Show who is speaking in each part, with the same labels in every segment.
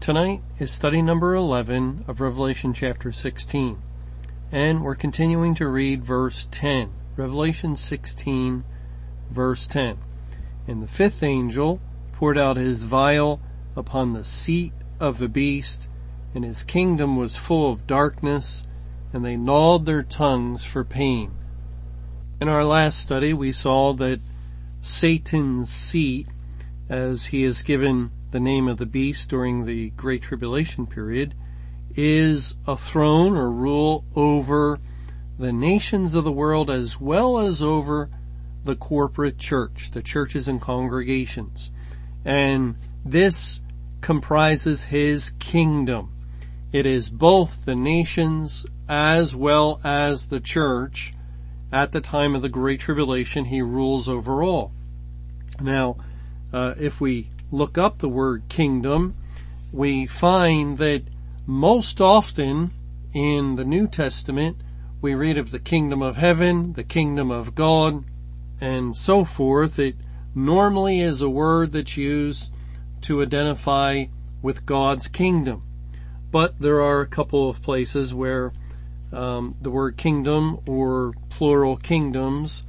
Speaker 1: Tonight is study number 11 of Revelation chapter 16. And we're continuing to read verse 10. Revelation 16 verse 10. And the fifth angel poured out his vial upon the seat of the beast and his kingdom was full of darkness and they gnawed their tongues for pain. In our last study we saw that Satan's seat as he is given the name of the beast during the Great Tribulation period, is a throne or rule over the nations of the world as well as over the corporate church, the churches and congregations. And this comprises his kingdom. It is both the nations as well as the church. At the time of the Great Tribulation, he rules over all. Now, uh, if we look up the word kingdom, we find that most often in the New Testament, we read of the kingdom of heaven, the kingdom of God, and so forth. It normally is a word that's used to identify with God's kingdom. But there are a couple of places where um, the word kingdom or plural kingdoms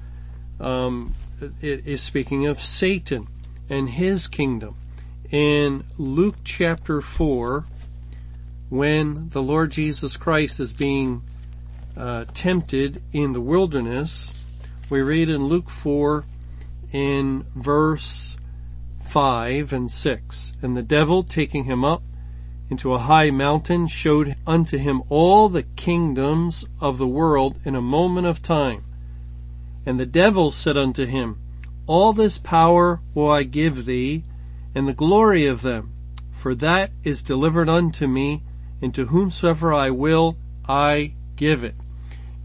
Speaker 1: um, is speaking of Satan and his kingdom. In Luke chapter 4, when the Lord Jesus Christ is being uh, tempted in the wilderness, we read in Luke 4 in verse 5 and 6, And the devil taking him up into a high mountain showed unto him all the kingdoms of the world in a moment of time. And the devil said unto him, all this power will I give thee, and the glory of them, for that is delivered unto me, and to whomsoever I will, I give it.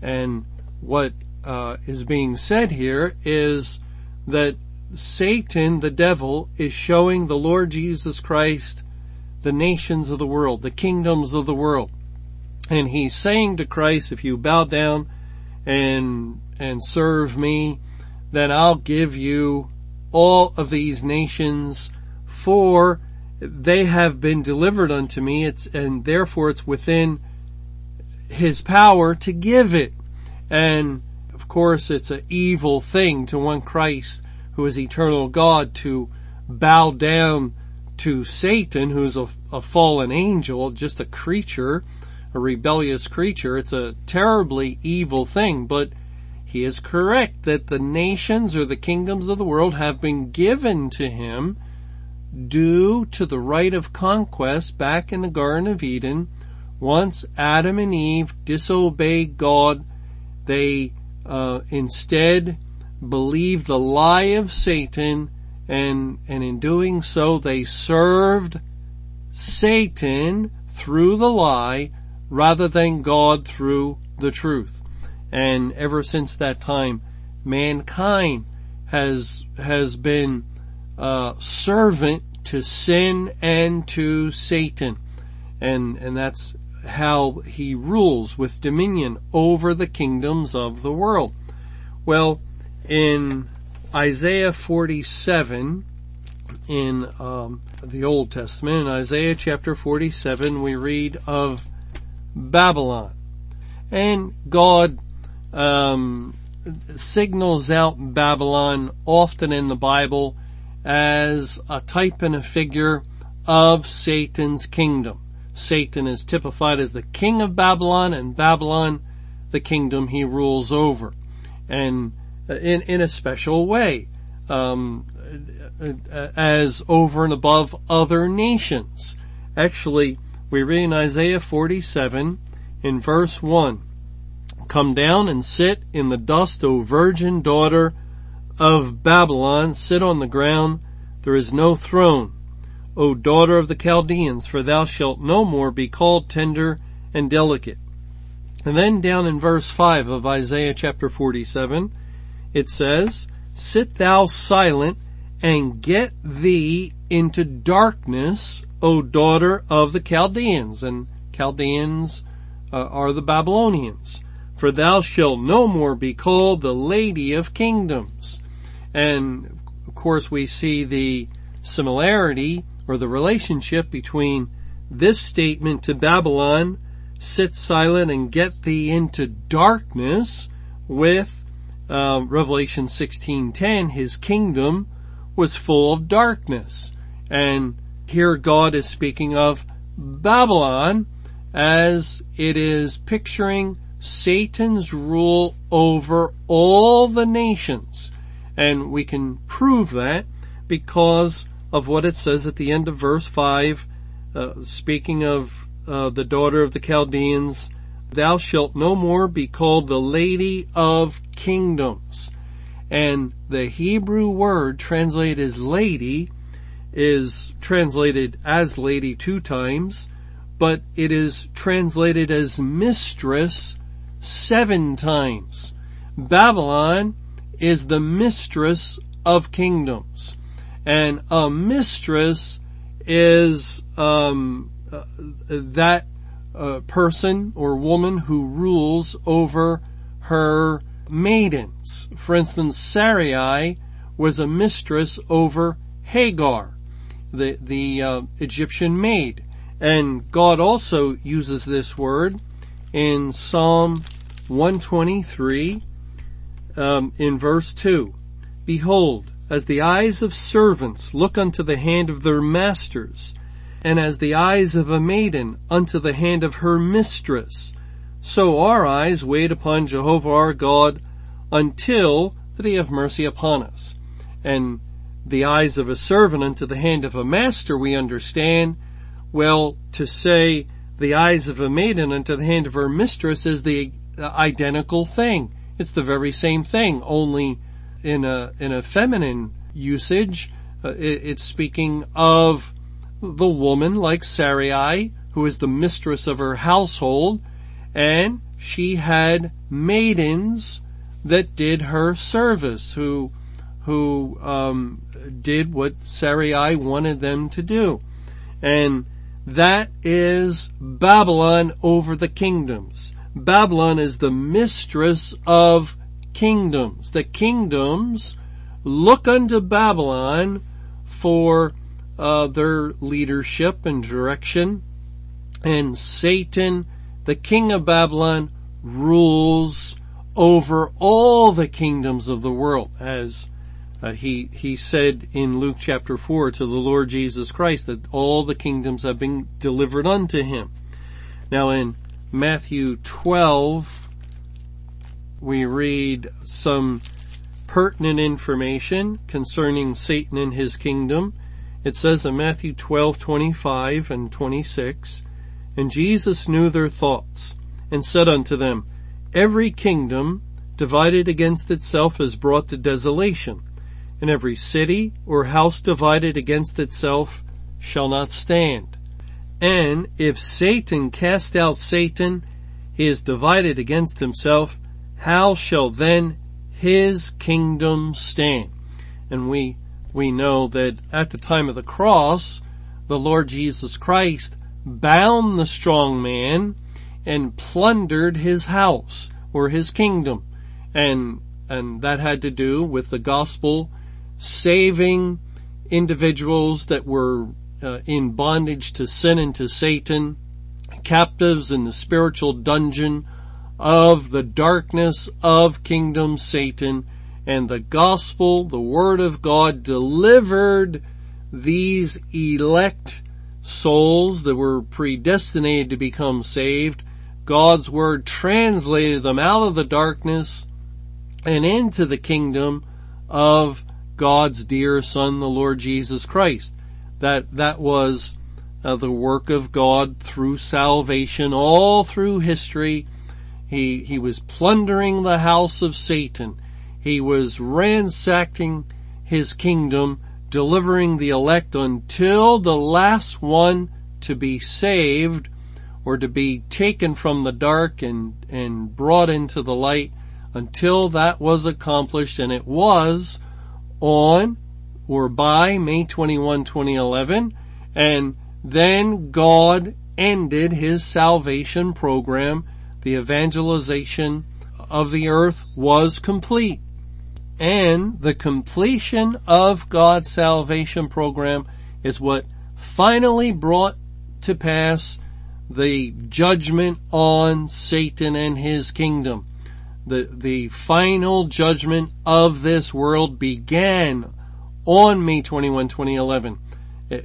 Speaker 1: And what uh, is being said here is that Satan, the devil, is showing the Lord Jesus Christ the nations of the world, the kingdoms of the world. And he's saying to Christ, if you bow down and, and serve me, then I'll give you all of these nations for they have been delivered unto me. It's, and therefore it's within his power to give it. And of course it's an evil thing to one Christ who is eternal God to bow down to Satan who's a, a fallen angel, just a creature, a rebellious creature. It's a terribly evil thing, but he is correct that the nations or the kingdoms of the world have been given to him due to the right of conquest back in the Garden of Eden. Once Adam and Eve disobeyed God, they uh, instead believed the lie of Satan and, and in doing so they served Satan through the lie rather than God through the truth. And ever since that time, mankind has, has been, uh, servant to sin and to Satan. And, and that's how he rules with dominion over the kingdoms of the world. Well, in Isaiah 47, in um, the Old Testament, in Isaiah chapter 47, we read of Babylon. And God um, signals out Babylon often in the Bible as a type and a figure of Satan's kingdom. Satan is typified as the king of Babylon and Babylon the kingdom he rules over. And in, in a special way, um, as over and above other nations. Actually, we read in Isaiah 47 in verse 1, Come down and sit in the dust, O virgin daughter of Babylon. Sit on the ground. There is no throne. O daughter of the Chaldeans, for thou shalt no more be called tender, and delicate. And then down in verse 5 of Isaiah chapter 47, it says, Sit thou silent and get thee into darkness, O daughter of the Chaldeans. And Chaldeans uh, are the Babylonians. For thou shalt no more be called the Lady of Kingdoms. And of course we see the similarity or the relationship between this statement to Babylon, sit silent and get thee into darkness with uh, Revelation 16:10, his kingdom was full of darkness. And here God is speaking of Babylon as it is picturing Satan's rule over all the nations. And we can prove that because of what it says at the end of verse 5, uh, speaking of uh, the daughter of the Chaldeans, thou shalt no more be called the lady of kingdoms. And the Hebrew word translated as lady is translated as lady two times, but it is translated as mistress seven times. Babylon is the mistress of kingdoms. And a mistress is um, uh, that uh, person or woman who rules over her maidens. For instance, Sarai was a mistress over Hagar, the the uh, Egyptian maid, and God also uses this word in Psalm 123 um, in verse two. Behold, as the eyes of servants look unto the hand of their masters, and as the eyes of a maiden unto the hand of her mistress, so our eyes wait upon Jehovah our God until that he have mercy upon us. And the eyes of a servant unto the hand of a master we understand, well, to say the eyes of a maiden unto the hand of her mistress is the identical thing. It's the very same thing, only in a, in a feminine usage, uh, it, it's speaking of the woman like Sarai, who is the mistress of her household, and she had maidens that did her service, who, who, um, did what Sarai wanted them to do. And that is Babylon over the kingdoms. Babylon is the mistress of kingdoms. The kingdoms look unto Babylon for uh, their leadership and direction. And Satan, the king of Babylon, rules over all the kingdoms of the world, as uh, he he said in Luke chapter four to the Lord Jesus Christ that all the kingdoms have been delivered unto him. Now in Matthew twelve, we read some pertinent information concerning Satan and his kingdom. It says in Matthew 12, 25 and 26, And Jesus knew their thoughts, and said unto them, Every kingdom divided against itself is brought to desolation, and every city or house divided against itself shall not stand. And if Satan cast out Satan, he is divided against himself, how shall then his kingdom stand? And we, we know that at the time of the cross, the Lord Jesus Christ bound the strong man and plundered his house or his kingdom. And, and that had to do with the gospel saving individuals that were uh, in bondage to sin and to Satan, captives in the spiritual dungeon of the darkness of kingdom Satan and the gospel, the word of God delivered these elect souls that were predestinated to become saved. God's word translated them out of the darkness and into the kingdom of God's dear son, the Lord Jesus Christ. That, that was uh, the work of God through salvation all through history he, he was plundering the house of Satan. He was ransacking his kingdom, delivering the elect until the last one to be saved or to be taken from the dark and, and brought into the light until that was accomplished and it was on or by May 21, 2011 and then God ended his salvation program. The evangelization of the earth was complete. And the completion of God's salvation program is what finally brought to pass the judgment on Satan and his kingdom. The, the final judgment of this world began on May 21, 2011.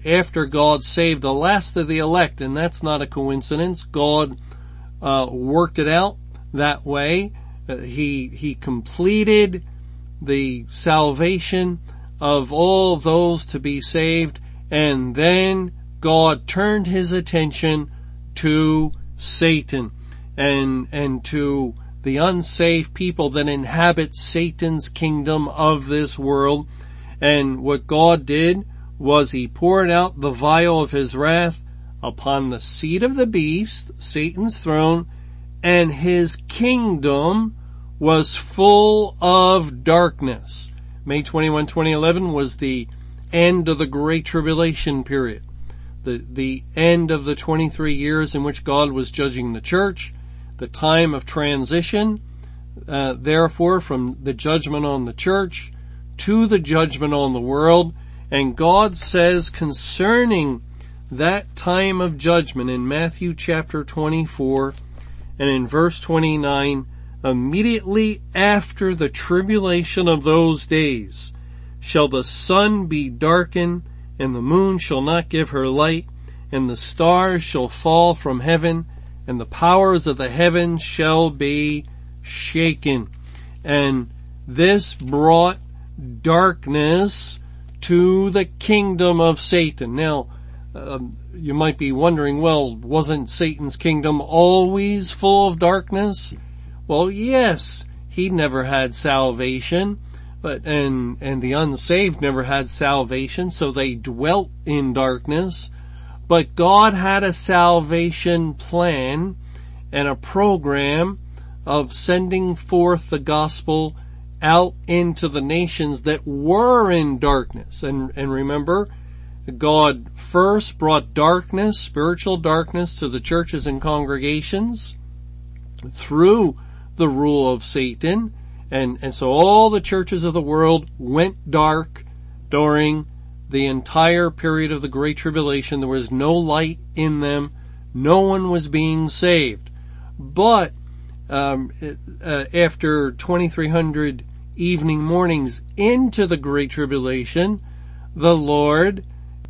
Speaker 1: After God saved the last of the elect, and that's not a coincidence. God uh, worked it out that way. Uh, he he completed the salvation of all those to be saved, and then God turned his attention to Satan and, and to the unsaved people that inhabit Satan's kingdom of this world. And what God did was he poured out the vial of his wrath upon the seat of the beast, Satan's throne, and his kingdom was full of darkness. May 21, 2011 was the end of the Great Tribulation period the, the end of the 23 years in which God was judging the church, the time of transition, uh, therefore from the judgment on the church to the judgment on the world. And God says concerning that time of judgment in Matthew chapter 24 and in verse 29, immediately after the tribulation of those days shall the sun be darkened and the moon shall not give her light, and the stars shall fall from heaven, and the powers of the heavens shall be shaken. And this brought darkness to the kingdom of Satan. Now, um, you might be wondering, well, wasn't Satan's kingdom always full of darkness? Well, yes, he never had salvation but and and the unsaved never had salvation, so they dwelt in darkness. But God had a salvation plan and a program of sending forth the gospel out into the nations that were in darkness. And, and remember, God first brought darkness, spiritual darkness to the churches and congregations through the rule of Satan. And, and so all the churches of the world went dark during the entire period of the Great Tribulation. There was no light in them. No one was being saved. But um, uh, after 2300 evening mornings into the Great Tribulation, the Lord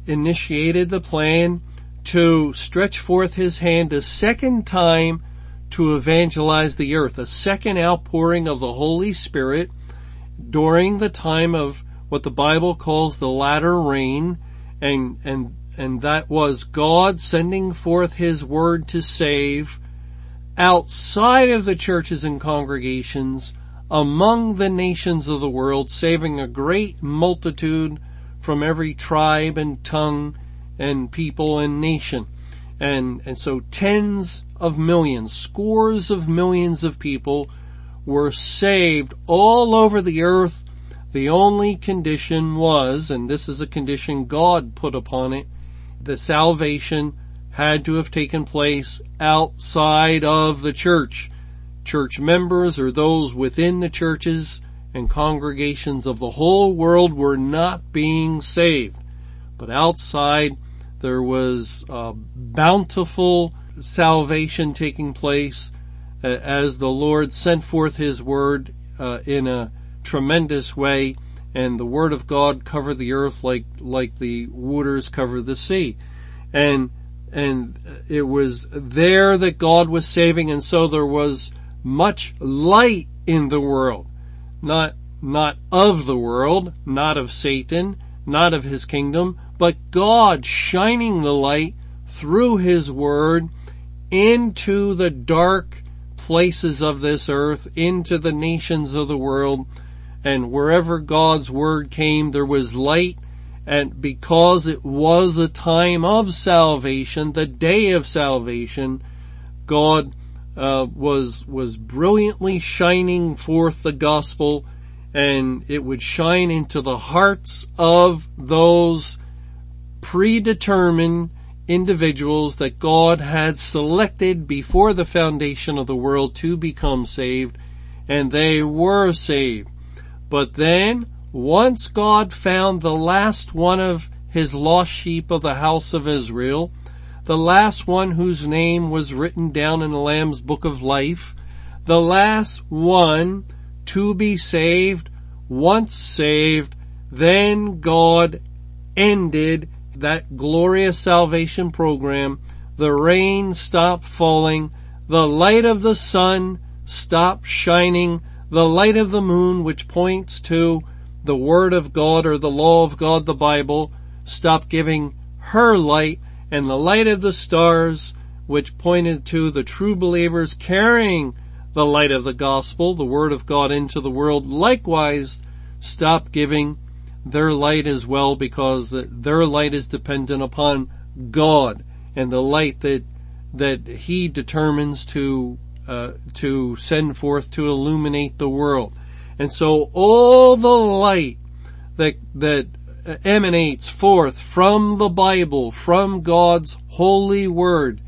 Speaker 1: initiated the plan to stretch forth his hand a second time to evangelize the earth, a second outpouring of the Holy Spirit during the time of what the Bible calls the latter rain, and, and, and that was God sending forth His word to save outside of the churches and congregations among the nations of the world, saving a great multitude from every tribe and tongue and people and nation. And, and so tens of millions, scores of millions of people were saved all over the earth. The only condition was, and this is a condition God put upon it, the salvation had to have taken place outside of the church. Church members or those within the churches and congregations of the whole world were not being saved. But outside there was bountiful salvation taking place as the Lord sent forth His word uh, in a tremendous way, and the word of God covered the earth like like the waters cover the sea, and and it was there that God was saving, and so there was much light in the world, not not of the world, not of Satan, not of his kingdom, but God shining the light through His Word into the dark places of this earth, into the nations of the world, and wherever God's Word came, there was light, and because it was a time of salvation, the day of salvation, God uh, was was brilliantly shining forth the gospel, and it would shine into the hearts of those predetermined individuals that God had selected before the foundation of the world to become saved, and they were saved. But then, once God found the last one of his lost sheep of the house of Israel, the last one whose name was written down in the Lamb's book of life, the last one to be saved, once saved, then God ended that glorious salvation program. The rain stopped falling. The light of the sun stopped shining. The light of the moon, which points to the Word of God or the law of God, the Bible, stopped giving her light and the light of the stars, which pointed to the true believers carrying the light of the gospel, the word of God into the world, likewise stop giving their light as well because their light is dependent upon God and the light that that He determines to uh, to send forth to illuminate the world. And so all the light that that emanates forth from the Bible, from God's holy word,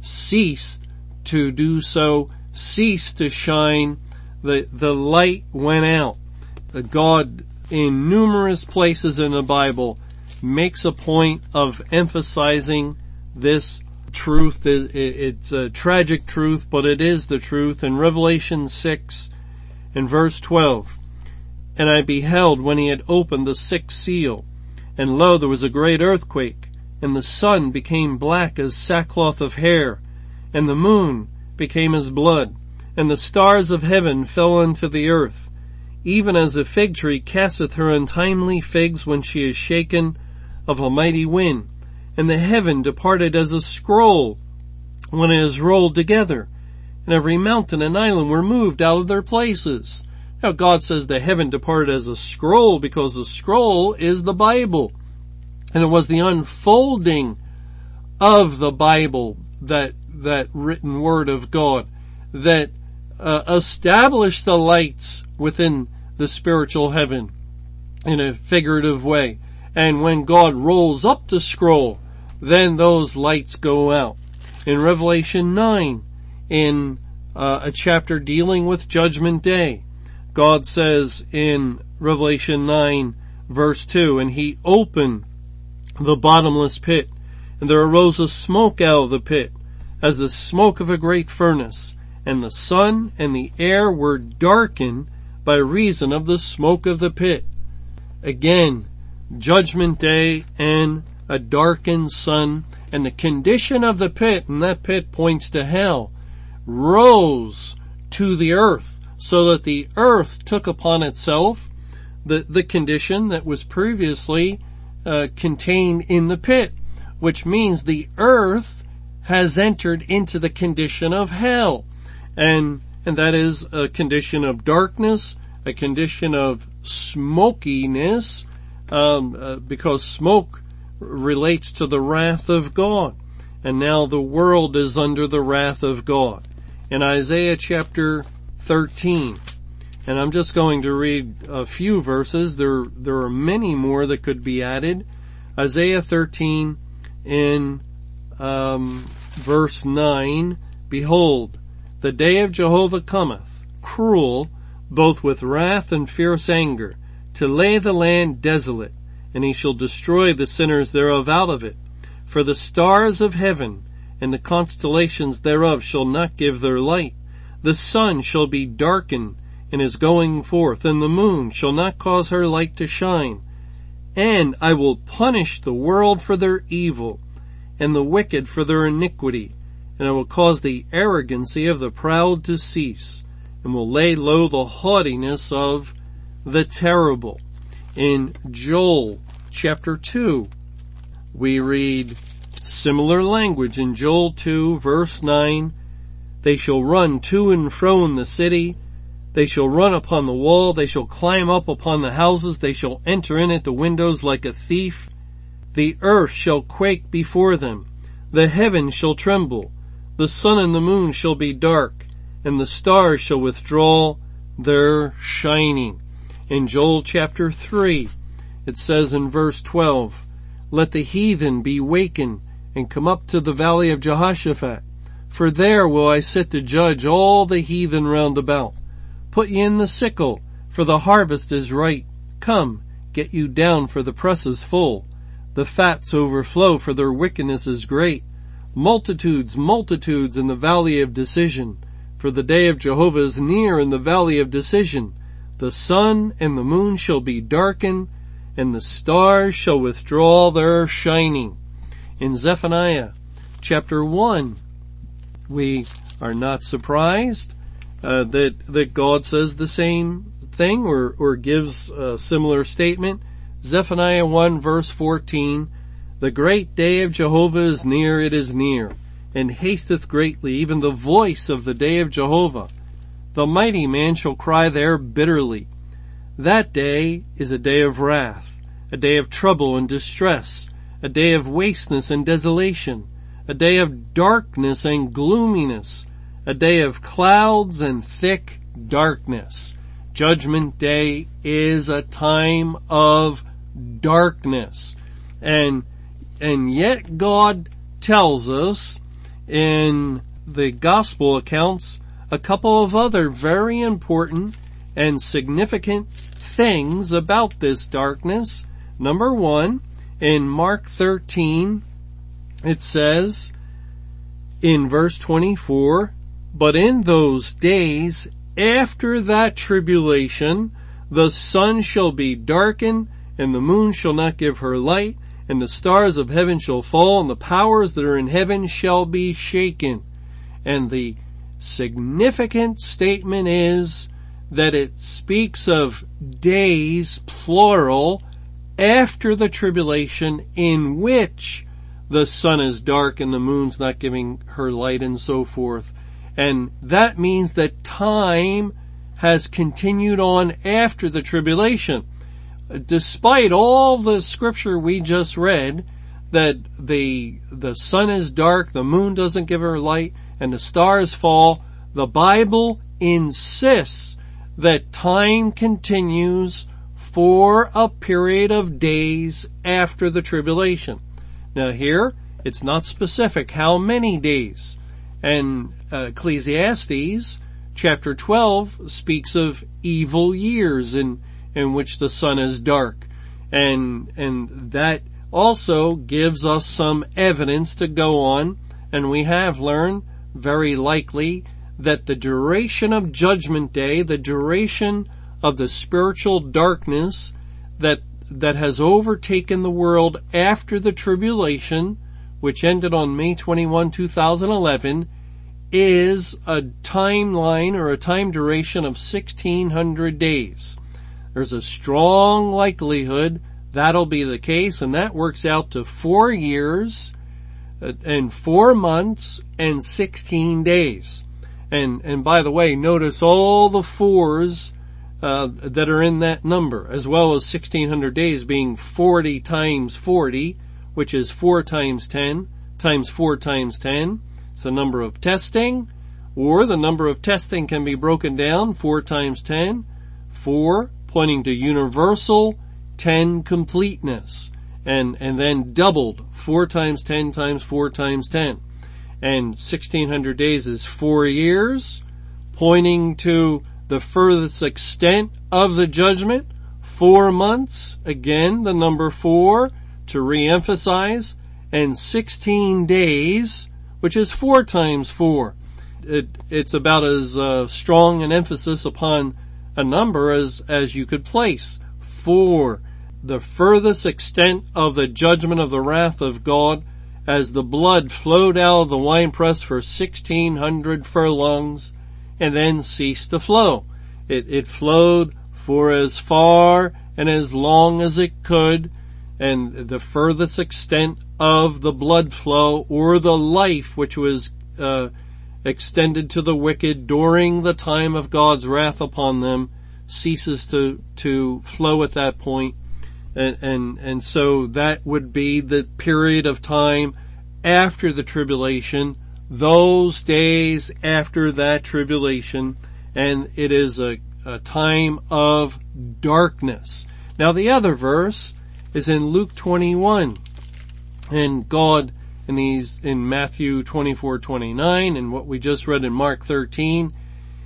Speaker 1: ceased to do so, ceased to shine. The, the light went out. God, in numerous places in the Bible, makes a point of emphasizing this truth. It's a tragic truth, but it is the truth. In Revelation 6 in verse 12, and I beheld when he had opened the sixth seal, and lo, there was a great earthquake, and the sun became black as sackcloth of hair, and the moon became as blood, and the stars of heaven fell unto the earth, even as a fig tree casteth her untimely figs when she is shaken of a mighty wind, and the heaven departed as a scroll when it is rolled together, and every mountain and island were moved out of their places now God says the heaven departed as a scroll because the scroll is the Bible. And it was the unfolding of the Bible, that, that written word of God, that uh, established the lights within the spiritual heaven in a figurative way. And when God rolls up the scroll, then those lights go out. In Revelation 9, in uh, a chapter dealing with Judgment Day, God says in Revelation 9 verse 2, and he opened the bottomless pit, and there arose a smoke out of the pit, as the smoke of a great furnace, and the sun and the air were darkened by reason of the smoke of the pit. Again, judgment day and a darkened sun, and the condition of the pit, and that pit points to hell, rose to the earth so that the earth took upon itself the, the condition that was previously uh, contained in the pit, which means the earth has entered into the condition of hell. And, and that is a condition of darkness, a condition of smokiness, um, uh, because smoke relates to the wrath of God. And now the world is under the wrath of God. In Isaiah chapter 13. And I'm just going to read a few verses. There, there are many more that could be added. Isaiah 13 in um, verse 9, Behold, the day of Jehovah cometh, cruel, both with wrath and fierce anger, to lay the land desolate, and he shall destroy the sinners thereof out of it. For the stars of heaven and the constellations thereof shall not give their light the sun shall be darkened in his going forth, and the moon shall not cause her light to shine. And I will punish the world for their evil, and the wicked for their iniquity, and I will cause the arrogancy of the proud to cease, and will lay low the haughtiness of the terrible. In Joel chapter 2, we read similar language in Joel 2 verse 9, they shall run to and fro in the city. They shall run upon the wall. They shall climb up upon the houses. They shall enter in at the windows like a thief. The earth shall quake before them. The heavens shall tremble. the sun and the moon shall be dark, and the stars shall withdraw their shining. In Joel chapter 3, it says in verse 12, Let the heathen be wakened and come up to the valley of Jehoshaphat, for there will I sit to judge all the heathen round about. Put ye in the sickle, for the harvest is ripe. Come, get you down, for the press is full. The fats overflow, for their wickedness is great. Multitudes, multitudes in the valley of decision, for the day of Jehovah is near in the valley of decision. The sun and the moon shall be darkened, and the stars shall withdraw their shining. In Zephaniah chapter 1, we are not surprised uh, that that God says the same thing or or gives a similar statement. Zephaniah 1 verse 14, the great day of Jehovah is near, it is near, and hasteth greatly, even the voice of the day of Jehovah. The mighty man shall cry there bitterly. That day is a day of wrath, a day of trouble and distress, a day of wasteness and desolation, a day of darkness and gloominess, a day of clouds and thick darkness. Judgment day is a time of darkness. And, and yet God tells us in the gospel accounts a couple of other very important and significant things about this darkness. Number one, in Mark 13, it says in verse 24, but in those days after that tribulation, the sun shall be darkened and the moon shall not give her light and the stars of heaven shall fall and the powers that are in heaven shall be shaken. And the significant statement is that it speaks of days, plural, after the tribulation in which the sun is dark and the moon's not giving her light and so forth. And that means that time has continued on after the tribulation. Despite all the scripture we just read, that the, the sun is dark, the moon doesn't give her light, and the stars fall, the Bible insists that time continues for a period of days after the tribulation. Now here, it's not specific how many days. And uh, Ecclesiastes chapter 12 speaks of evil years in, in which the sun is dark. And, and that also gives us some evidence to go on. And we have learned very likely that the duration of judgment day, the duration of the spiritual darkness that that has overtaken the world after the tribulation, which ended on May 21, 2011, is a timeline or a time duration of 1600 days. There's a strong likelihood that'll be the case and that works out to four years uh, and four months and 16 days. And, and by the way, notice all the fours uh, that are in that number, as well as 1600 days being 40 times 40, which is 4 times 10 times 4 times 10. It's the number of testing, or the number of testing can be broken down 4 times 10, 4 pointing to universal, 10 completeness, and, and then doubled 4 times 10 times 4 times 10. And 1600 days is 4 years, pointing to the furthest extent of the judgment, four months, again the number four, to reemphasize, and 16 days, which is four times four. It, it's about as uh, strong an emphasis upon a number as, as you could place. Four, the furthest extent of the judgment of the wrath of God as the blood flowed out of the winepress for 1600 furlongs and then ceased to flow. It, it flowed for as far and as long as it could and the furthest extent of the blood flow or the life which was uh, extended to the wicked during the time of God's wrath upon them ceases to to flow at that point and and and so that would be the period of time after the tribulation those days after that tribulation, and it is a, a time of darkness. Now the other verse is in Luke 21, and God in these, in Matthew 24, 29, and what we just read in Mark 13,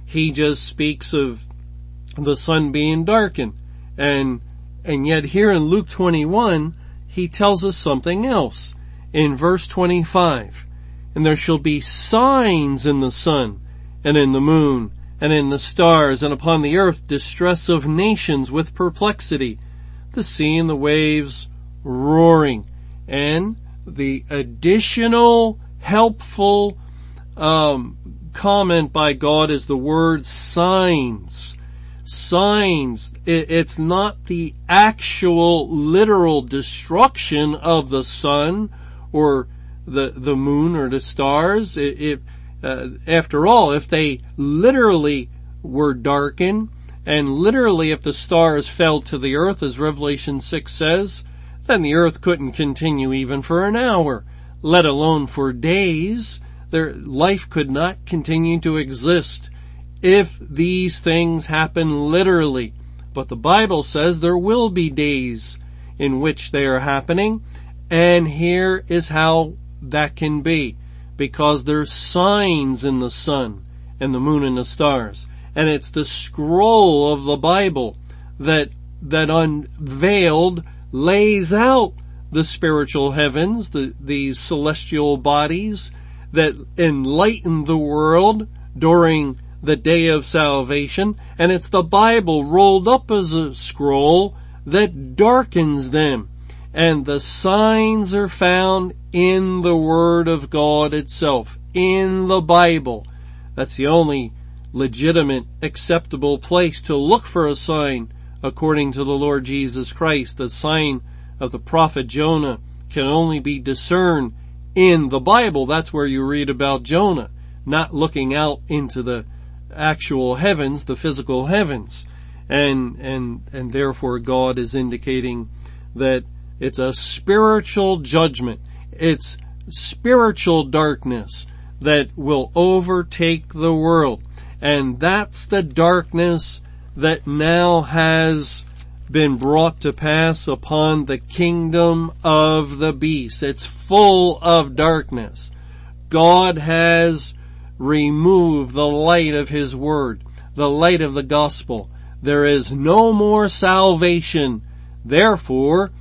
Speaker 1: he just speaks of the sun being darkened. And, and yet here in Luke 21, he tells us something else. In verse 25, and there shall be signs in the sun and in the moon and in the stars and upon the earth distress of nations with perplexity, the sea and the waves roaring and the additional helpful um, comment by God is the word signs. Signs. It, it's not the actual literal destruction of the sun or the the moon or the stars. It uh, after all, if they literally were darkened, and literally if the stars fell to the earth, as Revelation 6 says, then the earth couldn't continue even for an hour, let alone for days. Their life could not continue to exist if these things happen literally. But the Bible says there will be days in which they are happening, and here is how that can be. Because there's signs in the sun and the moon and the stars. And it's the scroll of the Bible that, that unveiled lays out the spiritual heavens, the, these celestial bodies that enlighten the world during the day of salvation, and it's the Bible rolled up as a scroll that darkens them. And the signs are found in the Word of God itself, in the Bible. That's the only legitimate, acceptable place to look for a sign according to the Lord Jesus Christ. The sign of the prophet Jonah can only be discerned in the Bible. That's where you read about Jonah, not looking out into the actual heavens, the physical heavens. And, and, and therefore God is indicating that it's a spiritual judgment. It's spiritual darkness that will overtake the world. And that's the darkness that now has been brought to pass upon the kingdom of the beast. It's full of darkness. God has removed the light of His Word, the light of the gospel. There is no more salvation. Therefore,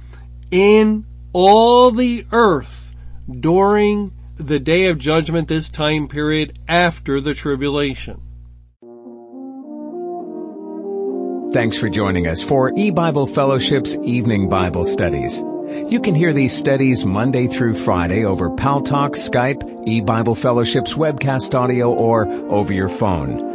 Speaker 1: in all the earth during the day of judgment, this time period after the tribulation.
Speaker 2: Thanks for joining us for E-Bible Fellowship's Evening Bible Studies. You can hear these studies Monday through Friday over Paltalk, Skype, E-Bible Fellowship's webcast audio, or over your phone.